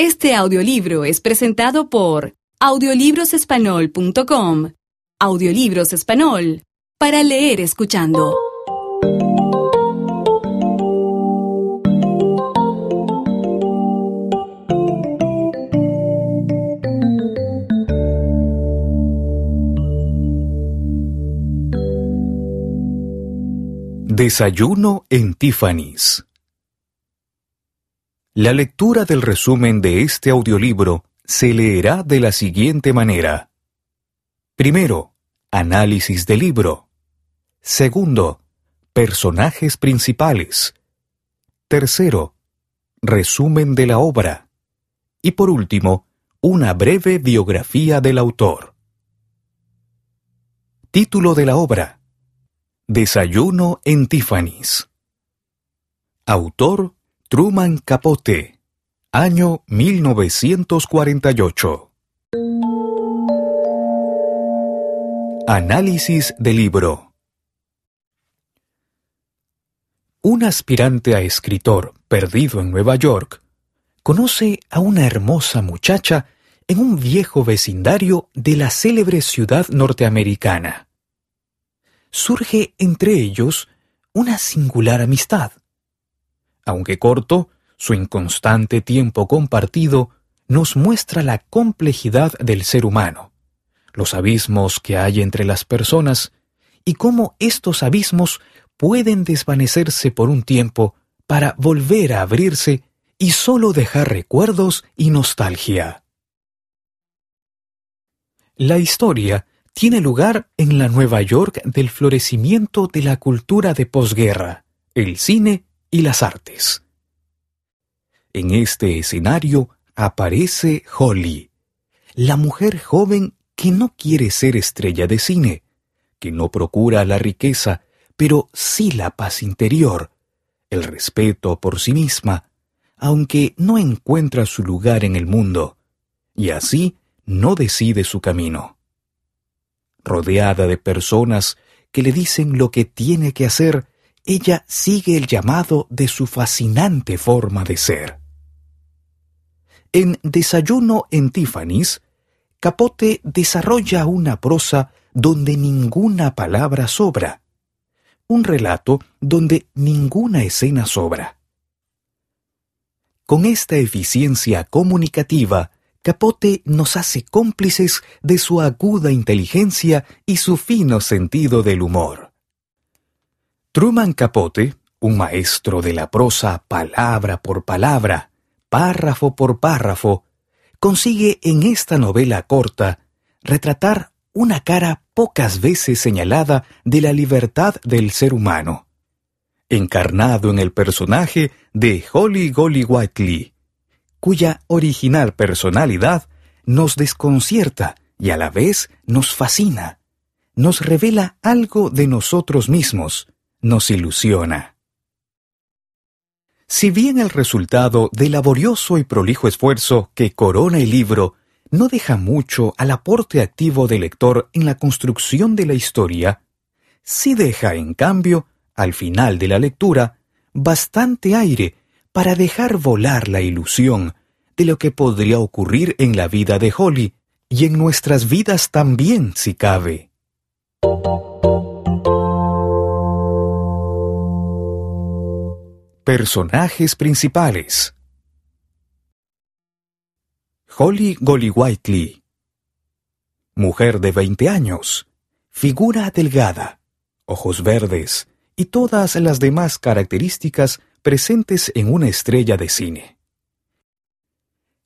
Este audiolibro es presentado por audiolibrosespanol.com. Audiolibros español para leer escuchando. Desayuno en Tiffany's. La lectura del resumen de este audiolibro se leerá de la siguiente manera. Primero, análisis del libro. Segundo, personajes principales. Tercero, resumen de la obra. Y por último, una breve biografía del autor. Título de la obra. Desayuno en Tiffany's. Autor Truman Capote. Año 1948. Análisis del libro. Un aspirante a escritor perdido en Nueva York conoce a una hermosa muchacha en un viejo vecindario de la célebre ciudad norteamericana surge entre ellos una singular amistad. Aunque corto, su inconstante tiempo compartido nos muestra la complejidad del ser humano, los abismos que hay entre las personas y cómo estos abismos pueden desvanecerse por un tiempo para volver a abrirse y solo dejar recuerdos y nostalgia. La historia tiene lugar en la Nueva York del florecimiento de la cultura de posguerra, el cine y las artes. En este escenario aparece Holly, la mujer joven que no quiere ser estrella de cine, que no procura la riqueza, pero sí la paz interior, el respeto por sí misma, aunque no encuentra su lugar en el mundo, y así no decide su camino rodeada de personas que le dicen lo que tiene que hacer, ella sigue el llamado de su fascinante forma de ser. En Desayuno en Tiffany's, Capote desarrolla una prosa donde ninguna palabra sobra, un relato donde ninguna escena sobra. Con esta eficiencia comunicativa, Capote nos hace cómplices de su aguda inteligencia y su fino sentido del humor. Truman Capote, un maestro de la prosa palabra por palabra, párrafo por párrafo, consigue en esta novela corta retratar una cara pocas veces señalada de la libertad del ser humano, encarnado en el personaje de Holly Golly Whiteley, cuya original personalidad nos desconcierta y a la vez nos fascina, nos revela algo de nosotros mismos, nos ilusiona. Si bien el resultado del laborioso y prolijo esfuerzo que corona el libro no deja mucho al aporte activo del lector en la construcción de la historia, sí deja, en cambio, al final de la lectura, bastante aire para dejar volar la ilusión de lo que podría ocurrir en la vida de Holly y en nuestras vidas también, si cabe. Personajes principales Holly Whiteley Mujer de 20 años, figura delgada, ojos verdes y todas las demás características presentes en una estrella de cine.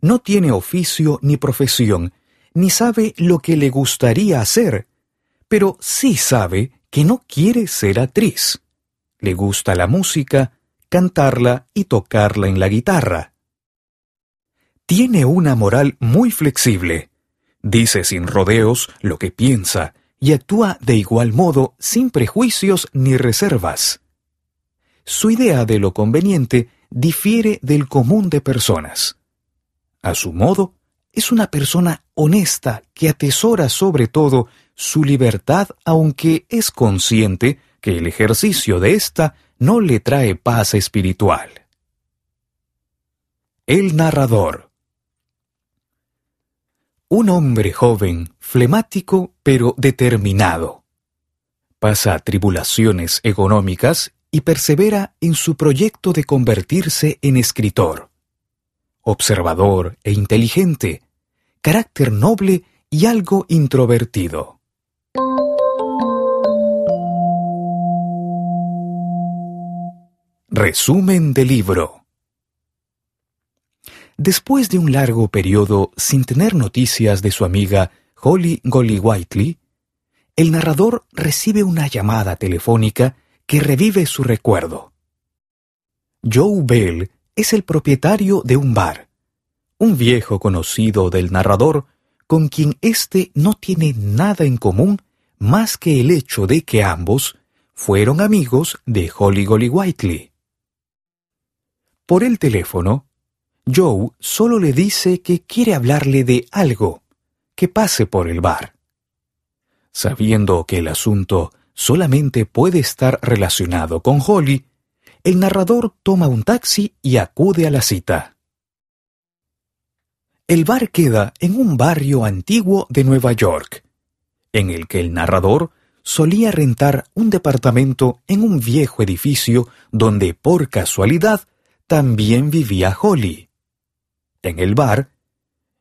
No tiene oficio ni profesión, ni sabe lo que le gustaría hacer, pero sí sabe que no quiere ser actriz. Le gusta la música, cantarla y tocarla en la guitarra. tiene una moral muy flexible. Dice sin rodeos lo que piensa y actúa de igual modo sin prejuicios ni reservas. Su idea de lo conveniente difiere del común de personas. A su modo, es una persona honesta que atesora sobre todo su libertad aunque es consciente que el ejercicio de ésta no le trae paz espiritual. El narrador Un hombre joven, flemático pero determinado. Pasa tribulaciones económicas y persevera en su proyecto de convertirse en escritor. Observador e inteligente, carácter noble y algo introvertido. Resumen del libro. Después de un largo periodo sin tener noticias de su amiga Holly Golly Whiteley, el narrador recibe una llamada telefónica que revive su recuerdo. Joe Bell es el propietario de un bar, un viejo conocido del narrador con quien éste no tiene nada en común más que el hecho de que ambos fueron amigos de Holly Golly Whiteley. Por el teléfono, Joe solo le dice que quiere hablarle de algo, que pase por el bar. Sabiendo que el asunto solamente puede estar relacionado con Holly, el narrador toma un taxi y acude a la cita. El bar queda en un barrio antiguo de Nueva York, en el que el narrador solía rentar un departamento en un viejo edificio donde por casualidad también vivía Holly. En el bar,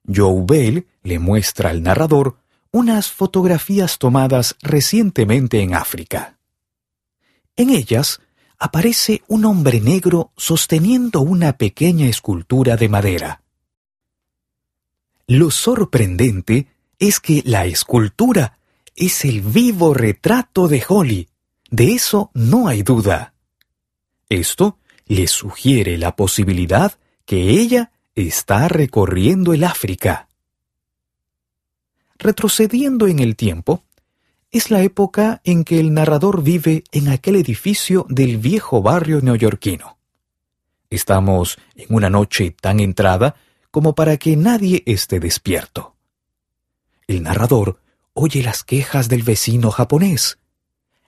Joe Bell le muestra al narrador unas fotografías tomadas recientemente en África. En ellas aparece un hombre negro sosteniendo una pequeña escultura de madera. Lo sorprendente es que la escultura es el vivo retrato de Holly. De eso no hay duda. Esto le sugiere la posibilidad que ella está recorriendo el África retrocediendo en el tiempo, es la época en que el narrador vive en aquel edificio del viejo barrio neoyorquino. Estamos en una noche tan entrada como para que nadie esté despierto. El narrador oye las quejas del vecino japonés,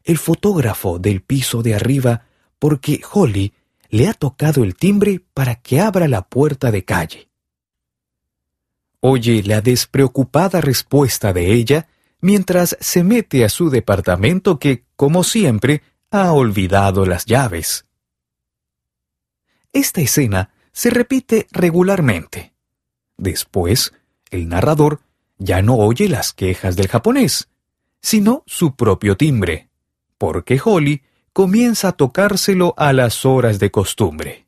el fotógrafo del piso de arriba, porque Holly le ha tocado el timbre para que abra la puerta de calle oye la despreocupada respuesta de ella mientras se mete a su departamento que, como siempre, ha olvidado las llaves. Esta escena se repite regularmente. Después, el narrador ya no oye las quejas del japonés, sino su propio timbre, porque Holly comienza a tocárselo a las horas de costumbre.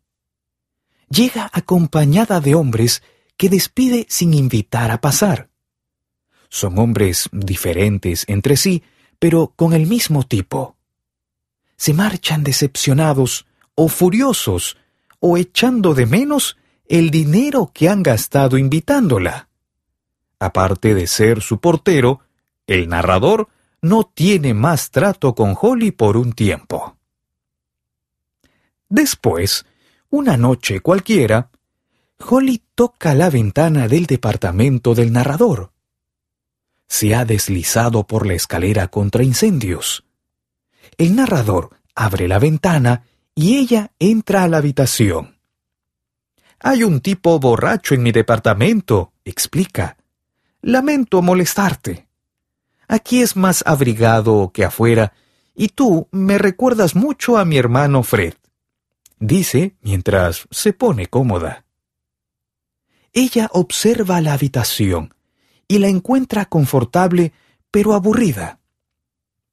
Llega acompañada de hombres que despide sin invitar a pasar. Son hombres diferentes entre sí, pero con el mismo tipo. Se marchan decepcionados o furiosos o echando de menos el dinero que han gastado invitándola. Aparte de ser su portero, el narrador no tiene más trato con Holly por un tiempo. Después, una noche cualquiera, Holly toca la ventana del departamento del narrador. Se ha deslizado por la escalera contra incendios. El narrador abre la ventana y ella entra a la habitación. Hay un tipo borracho en mi departamento, explica. Lamento molestarte. Aquí es más abrigado que afuera, y tú me recuerdas mucho a mi hermano Fred, dice mientras se pone cómoda. Ella observa la habitación y la encuentra confortable pero aburrida.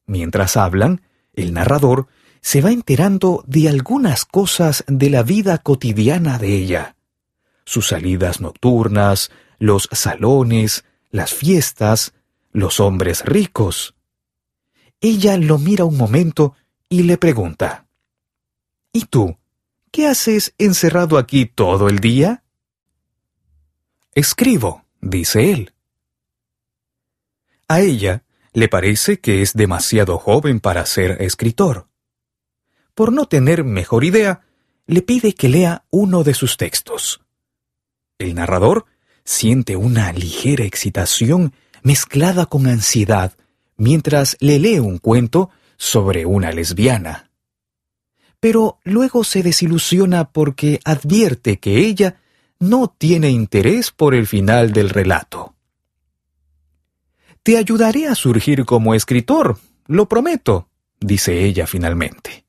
Mientras hablan, el narrador se va enterando de algunas cosas de la vida cotidiana de ella. Sus salidas nocturnas, los salones, las fiestas, los hombres ricos. Ella lo mira un momento y le pregunta, ¿Y tú? ¿Qué haces encerrado aquí todo el día? escribo, dice él. A ella le parece que es demasiado joven para ser escritor. Por no tener mejor idea, le pide que lea uno de sus textos. El narrador siente una ligera excitación mezclada con ansiedad mientras le lee un cuento sobre una lesbiana. Pero luego se desilusiona porque advierte que ella no tiene interés por el final del relato. Te ayudaré a surgir como escritor, lo prometo, dice ella finalmente.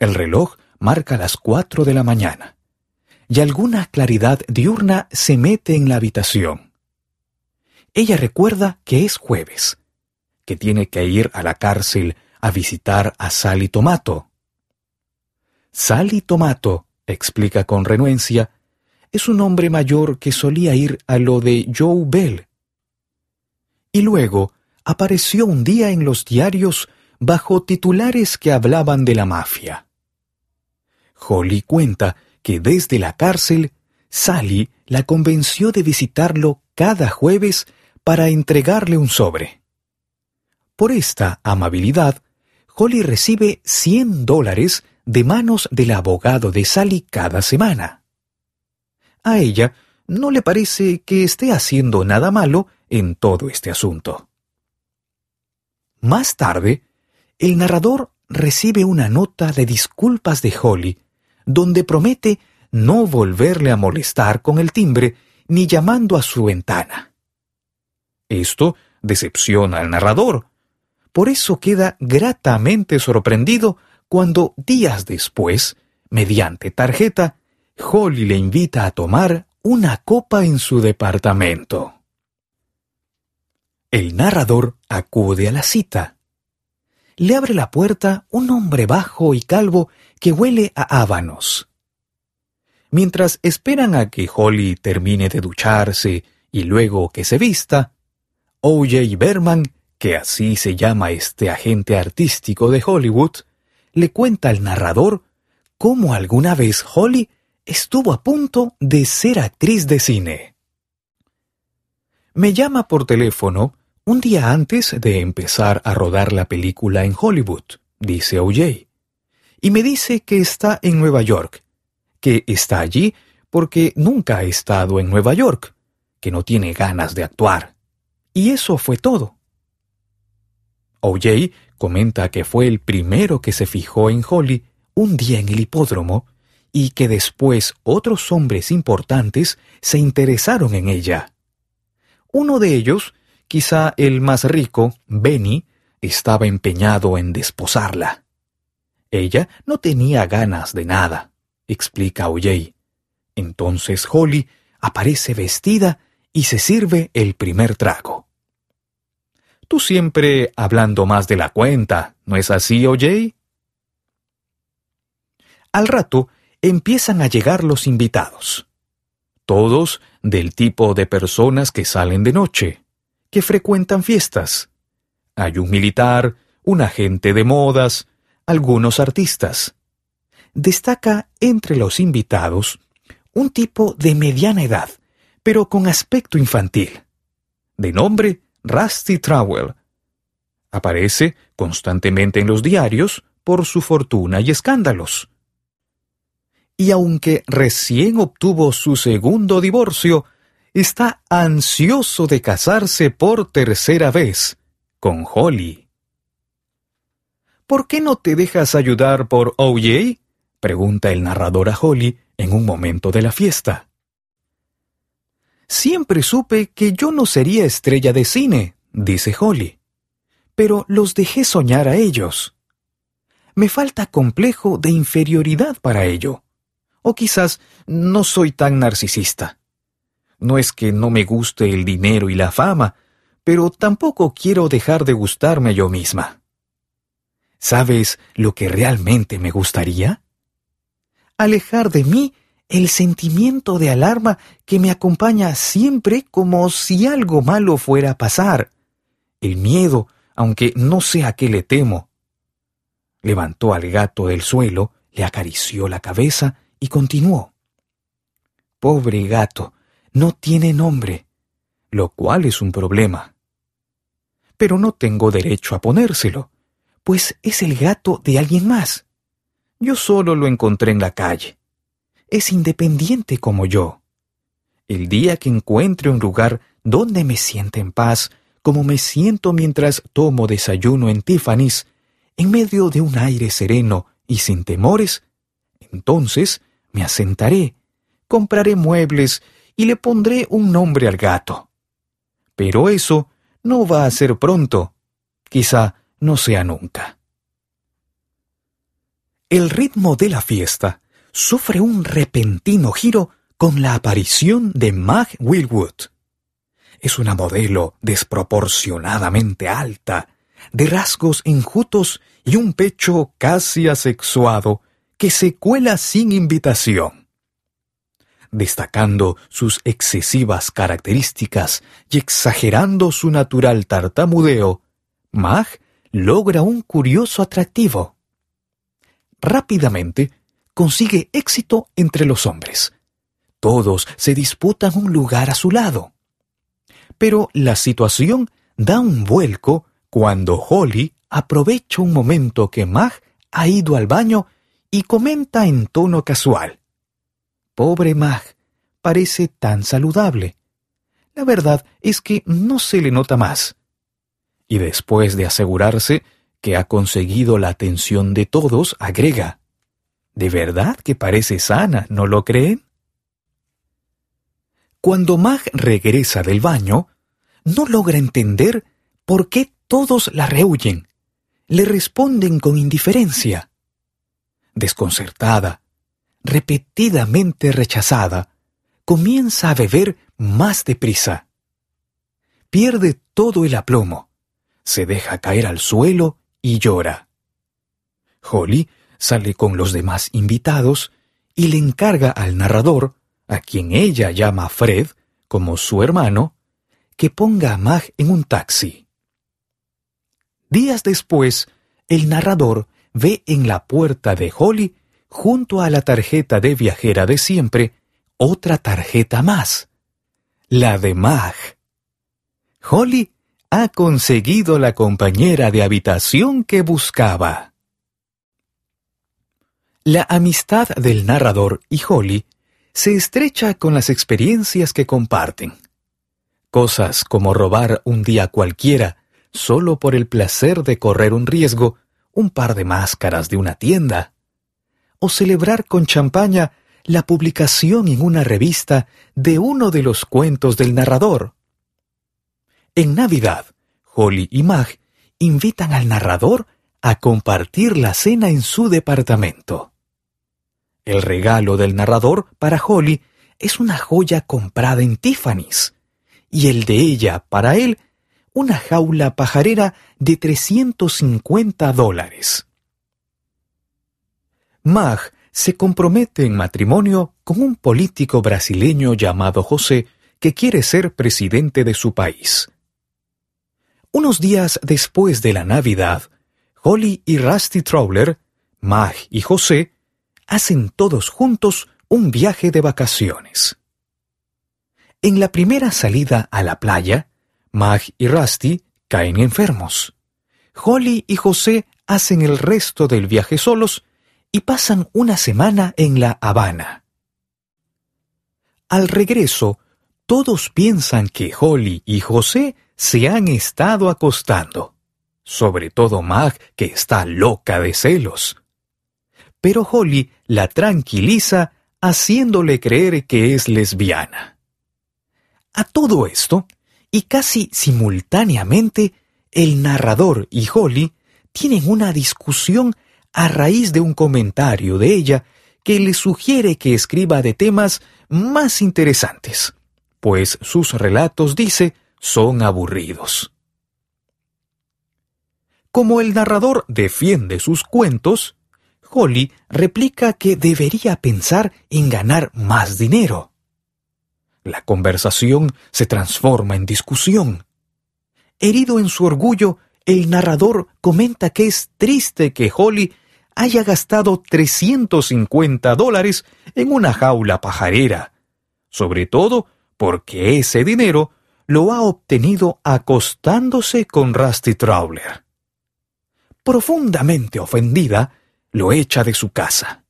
El reloj marca las cuatro de la mañana, y alguna claridad diurna se mete en la habitación. Ella recuerda que es jueves, que tiene que ir a la cárcel a visitar a Sally Tomato. Sally Tomato, explica con renuencia, es un hombre mayor que solía ir a lo de Joe Bell. Y luego apareció un día en los diarios bajo titulares que hablaban de la mafia. Holly cuenta que desde la cárcel, Sally la convenció de visitarlo cada jueves para entregarle un sobre. Por esta amabilidad, Holly recibe 100 dólares de manos del abogado de Sally cada semana. A ella no le parece que esté haciendo nada malo en todo este asunto. Más tarde, el narrador recibe una nota de disculpas de Holly donde promete no volverle a molestar con el timbre ni llamando a su ventana. Esto decepciona al narrador. Por eso queda gratamente sorprendido cuando días después, mediante tarjeta, Holly le invita a tomar una copa en su departamento. El narrador acude a la cita. Le abre la puerta un hombre bajo y calvo que huele a ábanos. Mientras esperan a que Holly termine de ducharse y luego que se vista, O.J. Berman, que así se llama este agente artístico de Hollywood, le cuenta al narrador cómo alguna vez Holly estuvo a punto de ser actriz de cine. Me llama por teléfono un día antes de empezar a rodar la película en Hollywood, dice O.J y me dice que está en Nueva York, que está allí porque nunca ha estado en Nueva York, que no tiene ganas de actuar. Y eso fue todo. O.J. comenta que fue el primero que se fijó en Holly un día en el hipódromo y que después otros hombres importantes se interesaron en ella. Uno de ellos, quizá el más rico, Benny, estaba empeñado en desposarla. Ella no tenía ganas de nada, explica O'Jay. Entonces Holly aparece vestida y se sirve el primer trago. Tú siempre hablando más de la cuenta, ¿no es así, O'Jay? Al rato empiezan a llegar los invitados. Todos del tipo de personas que salen de noche, que frecuentan fiestas. Hay un militar, un agente de modas, algunos artistas. Destaca entre los invitados un tipo de mediana edad, pero con aspecto infantil, de nombre Rusty Trowell. Aparece constantemente en los diarios por su fortuna y escándalos. Y aunque recién obtuvo su segundo divorcio, está ansioso de casarse por tercera vez con Holly. ¿Por qué no te dejas ayudar por OJ? pregunta el narrador a Holly en un momento de la fiesta. Siempre supe que yo no sería estrella de cine, dice Holly, pero los dejé soñar a ellos. Me falta complejo de inferioridad para ello. O quizás no soy tan narcisista. No es que no me guste el dinero y la fama, pero tampoco quiero dejar de gustarme yo misma. ¿Sabes lo que realmente me gustaría? Alejar de mí el sentimiento de alarma que me acompaña siempre como si algo malo fuera a pasar. El miedo, aunque no sé a qué le temo. Levantó al gato del suelo, le acarició la cabeza y continuó. Pobre gato, no tiene nombre, lo cual es un problema. Pero no tengo derecho a ponérselo, pues es el gato de alguien más. Yo solo lo encontré en la calle. Es independiente como yo. El día que encuentre un lugar donde me sienta en paz, como me siento mientras tomo desayuno en Tiffany's, en medio de un aire sereno y sin temores, entonces me asentaré, compraré muebles y le pondré un nombre al gato. Pero eso no va a ser pronto, quizá no sea nunca. El ritmo de la fiesta sufre un repentino giro con la aparición de Mag Wilwood. Es una modelo desproporcionadamente alta, de rasgos enjutos y un pecho casi asexuado que se cuela sin invitación. Destacando sus excesivas características y exagerando su natural tartamudeo, Mag logra un curioso atractivo. Rápidamente consigue éxito entre los hombres. Todos se disputan un lugar a su lado. Pero la situación da un vuelco cuando Holly aprovecha un momento que Mag ha ido al baño y comenta en tono casual. Pobre Mag, parece tan saludable. La verdad es que no se le nota más y después de asegurarse que ha conseguido la atención de todos, agrega, ¿De verdad que parece sana, no lo creen? Cuando Mag regresa del baño, no logra entender por qué todos la rehuyen. Le responden con indiferencia. Desconcertada, repetidamente rechazada, comienza a beber más deprisa. Pierde todo el aplomo se deja caer al suelo y llora. Holly sale con los demás invitados y le encarga al narrador, a quien ella llama Fred, como su hermano, que ponga a Mag en un taxi. Días después, el narrador ve en la puerta de Holly, junto a la tarjeta de viajera de siempre, otra tarjeta más, la de Mag. Holly ha conseguido la compañera de habitación que buscaba. La amistad del narrador y Holly se estrecha con las experiencias que comparten. Cosas como robar un día cualquiera solo por el placer de correr un riesgo, un par de máscaras de una tienda, o celebrar con champaña la publicación en una revista de uno de los cuentos del narrador, en Navidad, Holly y Mag invitan al narrador a compartir la cena en su departamento. El regalo del narrador para Holly es una joya comprada en Tiffany's y el de ella para él una jaula pajarera de 350 dólares. Mag se compromete en matrimonio con un político brasileño llamado José que quiere ser presidente de su país. Unos días después de la Navidad, Holly y Rusty Trawler, Mag y José, hacen todos juntos un viaje de vacaciones. En la primera salida a la playa, Mag y Rusty caen enfermos. Holly y José hacen el resto del viaje solos y pasan una semana en La Habana. Al regreso, todos piensan que Holly y José se han estado acostando, sobre todo Mag, que está loca de celos. Pero Holly la tranquiliza haciéndole creer que es lesbiana. A todo esto, y casi simultáneamente, el narrador y Holly tienen una discusión a raíz de un comentario de ella que le sugiere que escriba de temas más interesantes, pues sus relatos, dice, son aburridos. Como el narrador defiende sus cuentos, Holly replica que debería pensar en ganar más dinero. La conversación se transforma en discusión. Herido en su orgullo, el narrador comenta que es triste que Holly haya gastado 350 dólares en una jaula pajarera, sobre todo porque ese dinero lo ha obtenido acostándose con Rusty Trawler. Profundamente ofendida, lo echa de su casa.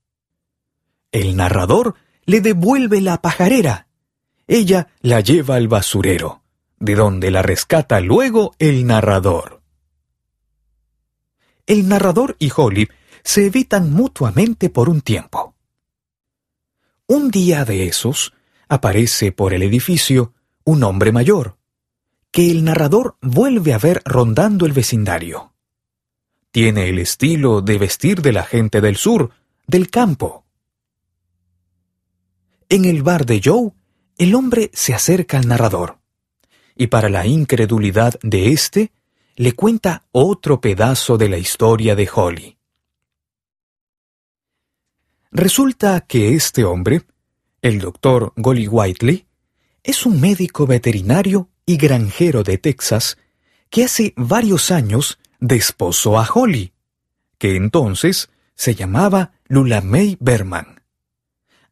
El narrador le devuelve la pajarera. Ella la lleva al basurero, de donde la rescata luego el narrador. El narrador y Holly se evitan mutuamente por un tiempo. Un día de esos, aparece por el edificio un hombre mayor, que el narrador vuelve a ver rondando el vecindario. Tiene el estilo de vestir de la gente del sur, del campo. En el bar de Joe, el hombre se acerca al narrador, y para la incredulidad de éste, le cuenta otro pedazo de la historia de Holly. Resulta que este hombre, el doctor Golly Whiteley, es un médico veterinario y granjero de Texas que hace varios años desposó a Holly, que entonces se llamaba Lula May Berman.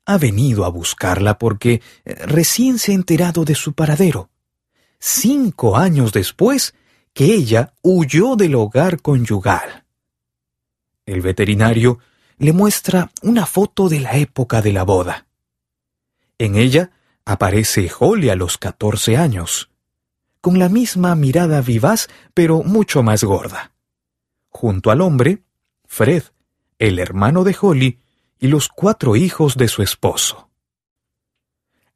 Ha venido a buscarla porque eh, recién se ha enterado de su paradero, cinco años después que ella huyó del hogar conyugal. El veterinario le muestra una foto de la época de la boda. En ella aparece Holly a los catorce años, con la misma mirada vivaz pero mucho más gorda. Junto al hombre, Fred, el hermano de Holly, y los cuatro hijos de su esposo.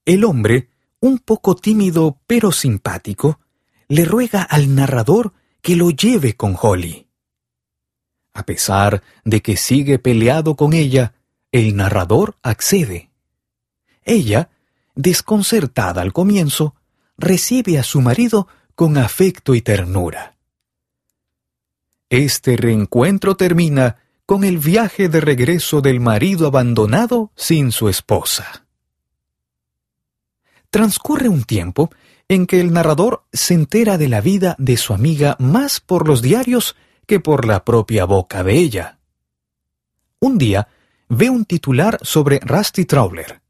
El hombre, un poco tímido pero simpático, le ruega al narrador que lo lleve con Holly. A pesar de que sigue peleado con ella, el narrador accede. Ella, desconcertada al comienzo, recibe a su marido con afecto y ternura. Este reencuentro termina con el viaje de regreso del marido abandonado sin su esposa. Transcurre un tiempo en que el narrador se entera de la vida de su amiga más por los diarios que por la propia boca de ella. Un día ve un titular sobre Rusty Trawler.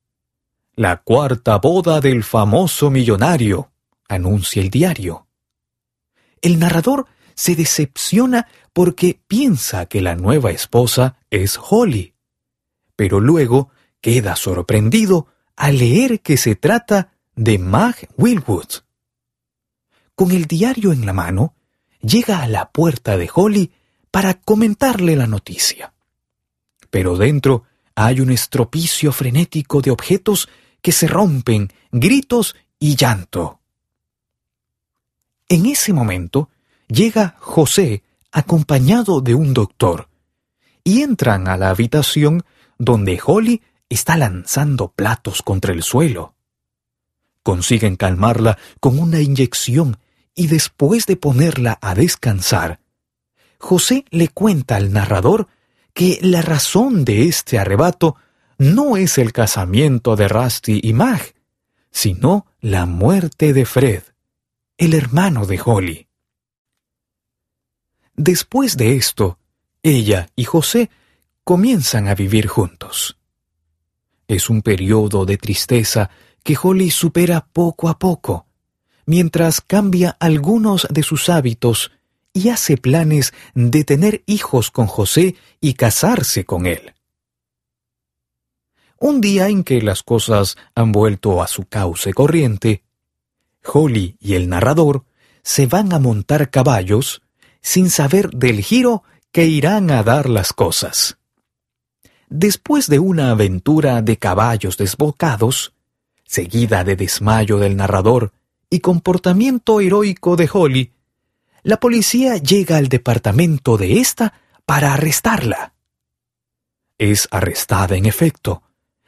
La cuarta boda del famoso millonario, anuncia el diario. El narrador se decepciona porque piensa que la nueva esposa es Holly, pero luego queda sorprendido al leer que se trata de Mag Wilwood. Con el diario en la mano, llega a la puerta de Holly para comentarle la noticia. Pero dentro hay un estropicio frenético de objetos que se rompen, gritos y llanto. En ese momento llega José acompañado de un doctor y entran a la habitación donde Holly está lanzando platos contra el suelo. Consiguen calmarla con una inyección y después de ponerla a descansar, José le cuenta al narrador que la razón de este arrebato no es el casamiento de Rusty y Mag, sino la muerte de Fred, el hermano de Holly. Después de esto, ella y José comienzan a vivir juntos. Es un periodo de tristeza que Holly supera poco a poco, mientras cambia algunos de sus hábitos y hace planes de tener hijos con José y casarse con él. Un día en que las cosas han vuelto a su cauce corriente, Holly y el narrador se van a montar caballos sin saber del giro que irán a dar las cosas. Después de una aventura de caballos desbocados, seguida de desmayo del narrador y comportamiento heroico de Holly, la policía llega al departamento de ésta para arrestarla. Es arrestada en efecto,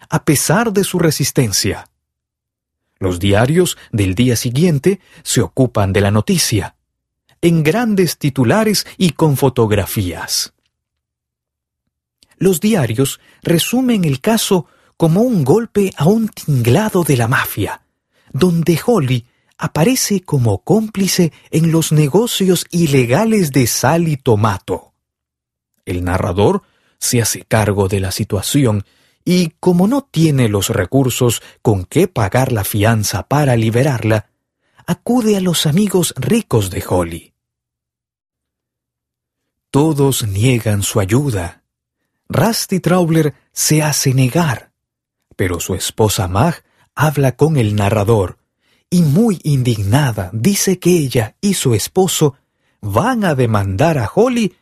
a pesar de su resistencia. Los diarios del día siguiente se ocupan de la noticia, en grandes titulares y con fotografías. Los diarios resumen el caso como un golpe a un tinglado de la mafia, donde Holly aparece como cómplice en los negocios ilegales de sal y tomato. El narrador se hace cargo de la situación y como no tiene los recursos con que pagar la fianza para liberarla, acude a los amigos ricos de Holly. Todos niegan su ayuda. Rusty Traubler se hace negar, pero su esposa Mag habla con el narrador y muy indignada dice que ella y su esposo van a demandar a Holly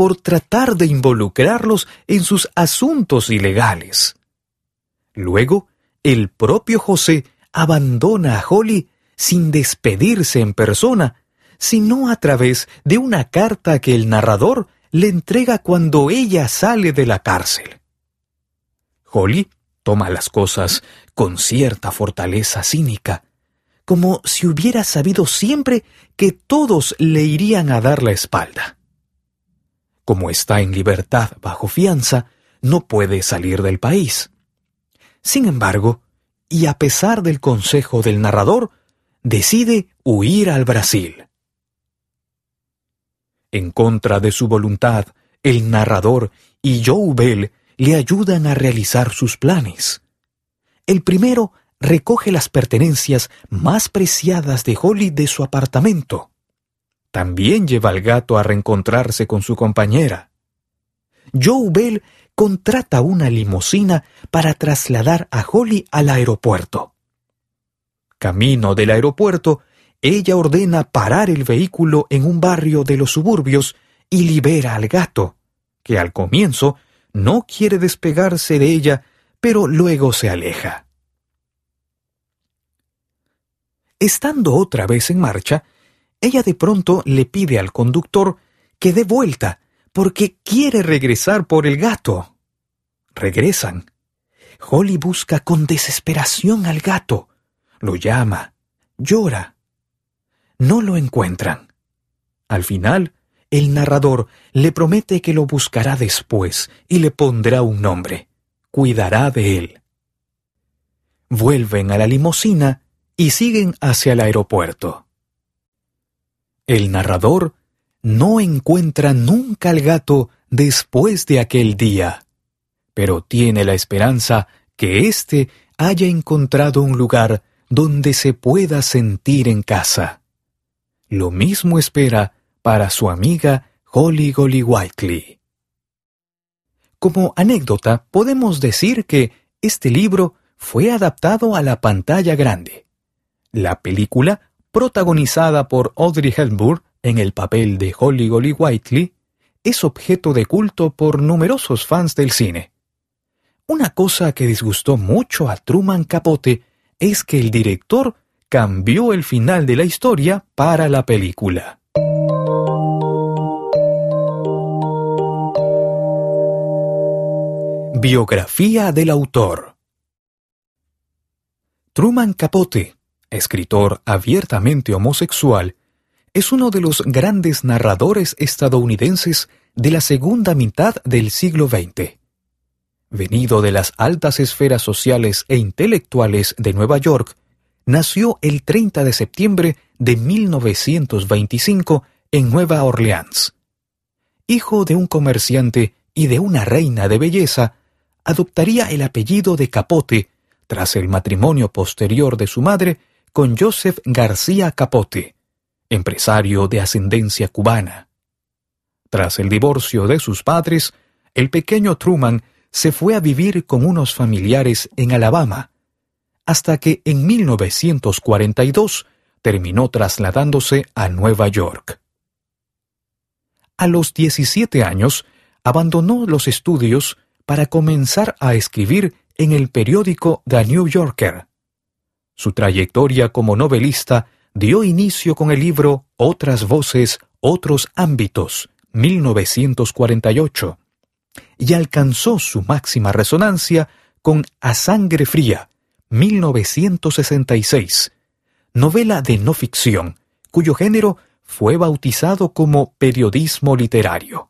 por tratar de involucrarlos en sus asuntos ilegales. Luego, el propio José abandona a Holly sin despedirse en persona, sino a través de una carta que el narrador le entrega cuando ella sale de la cárcel. Holly toma las cosas con cierta fortaleza cínica, como si hubiera sabido siempre que todos le irían a dar la espalda. Como está en libertad bajo fianza, no puede salir del país. Sin embargo, y a pesar del consejo del narrador, decide huir al Brasil. En contra de su voluntad, el narrador y Joe Bell le ayudan a realizar sus planes. El primero recoge las pertenencias más preciadas de Holly de su apartamento. También lleva al gato a reencontrarse con su compañera. Joe Bell contrata una limusina para trasladar a Holly al aeropuerto. Camino del aeropuerto, ella ordena parar el vehículo en un barrio de los suburbios y libera al gato, que al comienzo no quiere despegarse de ella, pero luego se aleja. Estando otra vez en marcha, ella de pronto le pide al conductor que dé vuelta, porque quiere regresar por el gato. Regresan. Holly busca con desesperación al gato. Lo llama. Llora. No lo encuentran. Al final, el narrador le promete que lo buscará después y le pondrá un nombre. Cuidará de él. Vuelven a la limusina y siguen hacia el aeropuerto. El narrador no encuentra nunca al gato después de aquel día, pero tiene la esperanza que éste haya encontrado un lugar donde se pueda sentir en casa. Lo mismo espera para su amiga Holly Golly Whiteley. Como anécdota, podemos decir que este libro fue adaptado a la pantalla grande. La película protagonizada por Audrey Hepburn en el papel de Holly Golly Whiteley, es objeto de culto por numerosos fans del cine. Una cosa que disgustó mucho a Truman Capote es que el director cambió el final de la historia para la película. Biografía del autor Truman Capote escritor abiertamente homosexual, es uno de los grandes narradores estadounidenses de la segunda mitad del siglo XX. Venido de las altas esferas sociales e intelectuales de Nueva York, nació el 30 de septiembre de 1925 en Nueva Orleans. Hijo de un comerciante y de una reina de belleza, adoptaría el apellido de Capote tras el matrimonio posterior de su madre con Joseph García Capote, empresario de ascendencia cubana. Tras el divorcio de sus padres, el pequeño Truman se fue a vivir con unos familiares en Alabama, hasta que en 1942 terminó trasladándose a Nueva York. A los 17 años, abandonó los estudios para comenzar a escribir en el periódico The New Yorker, su trayectoria como novelista dio inicio con el libro Otras voces, otros ámbitos, 1948, y alcanzó su máxima resonancia con A Sangre Fría, 1966, novela de no ficción, cuyo género fue bautizado como periodismo literario.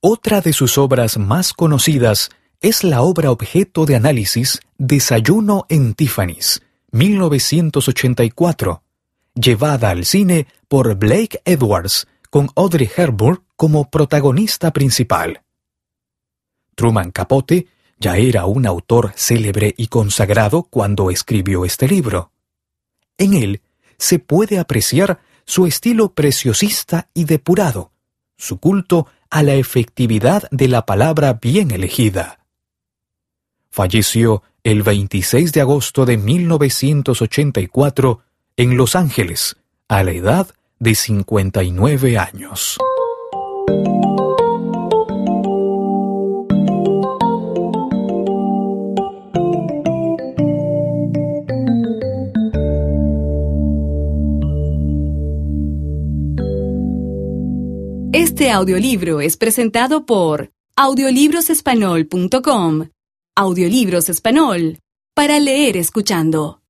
Otra de sus obras más conocidas es la obra objeto de análisis Desayuno en Tiffany's, 1984, llevada al cine por Blake Edwards con Audrey Hepburn como protagonista principal. Truman Capote ya era un autor célebre y consagrado cuando escribió este libro. En él se puede apreciar su estilo preciosista y depurado, su culto a la efectividad de la palabra bien elegida. Falleció el 26 de agosto de 1984 en Los Ángeles, a la edad de 59 años. Este audiolibro es presentado por audiolibrosespanol.com. Audiolibros Español, para leer escuchando.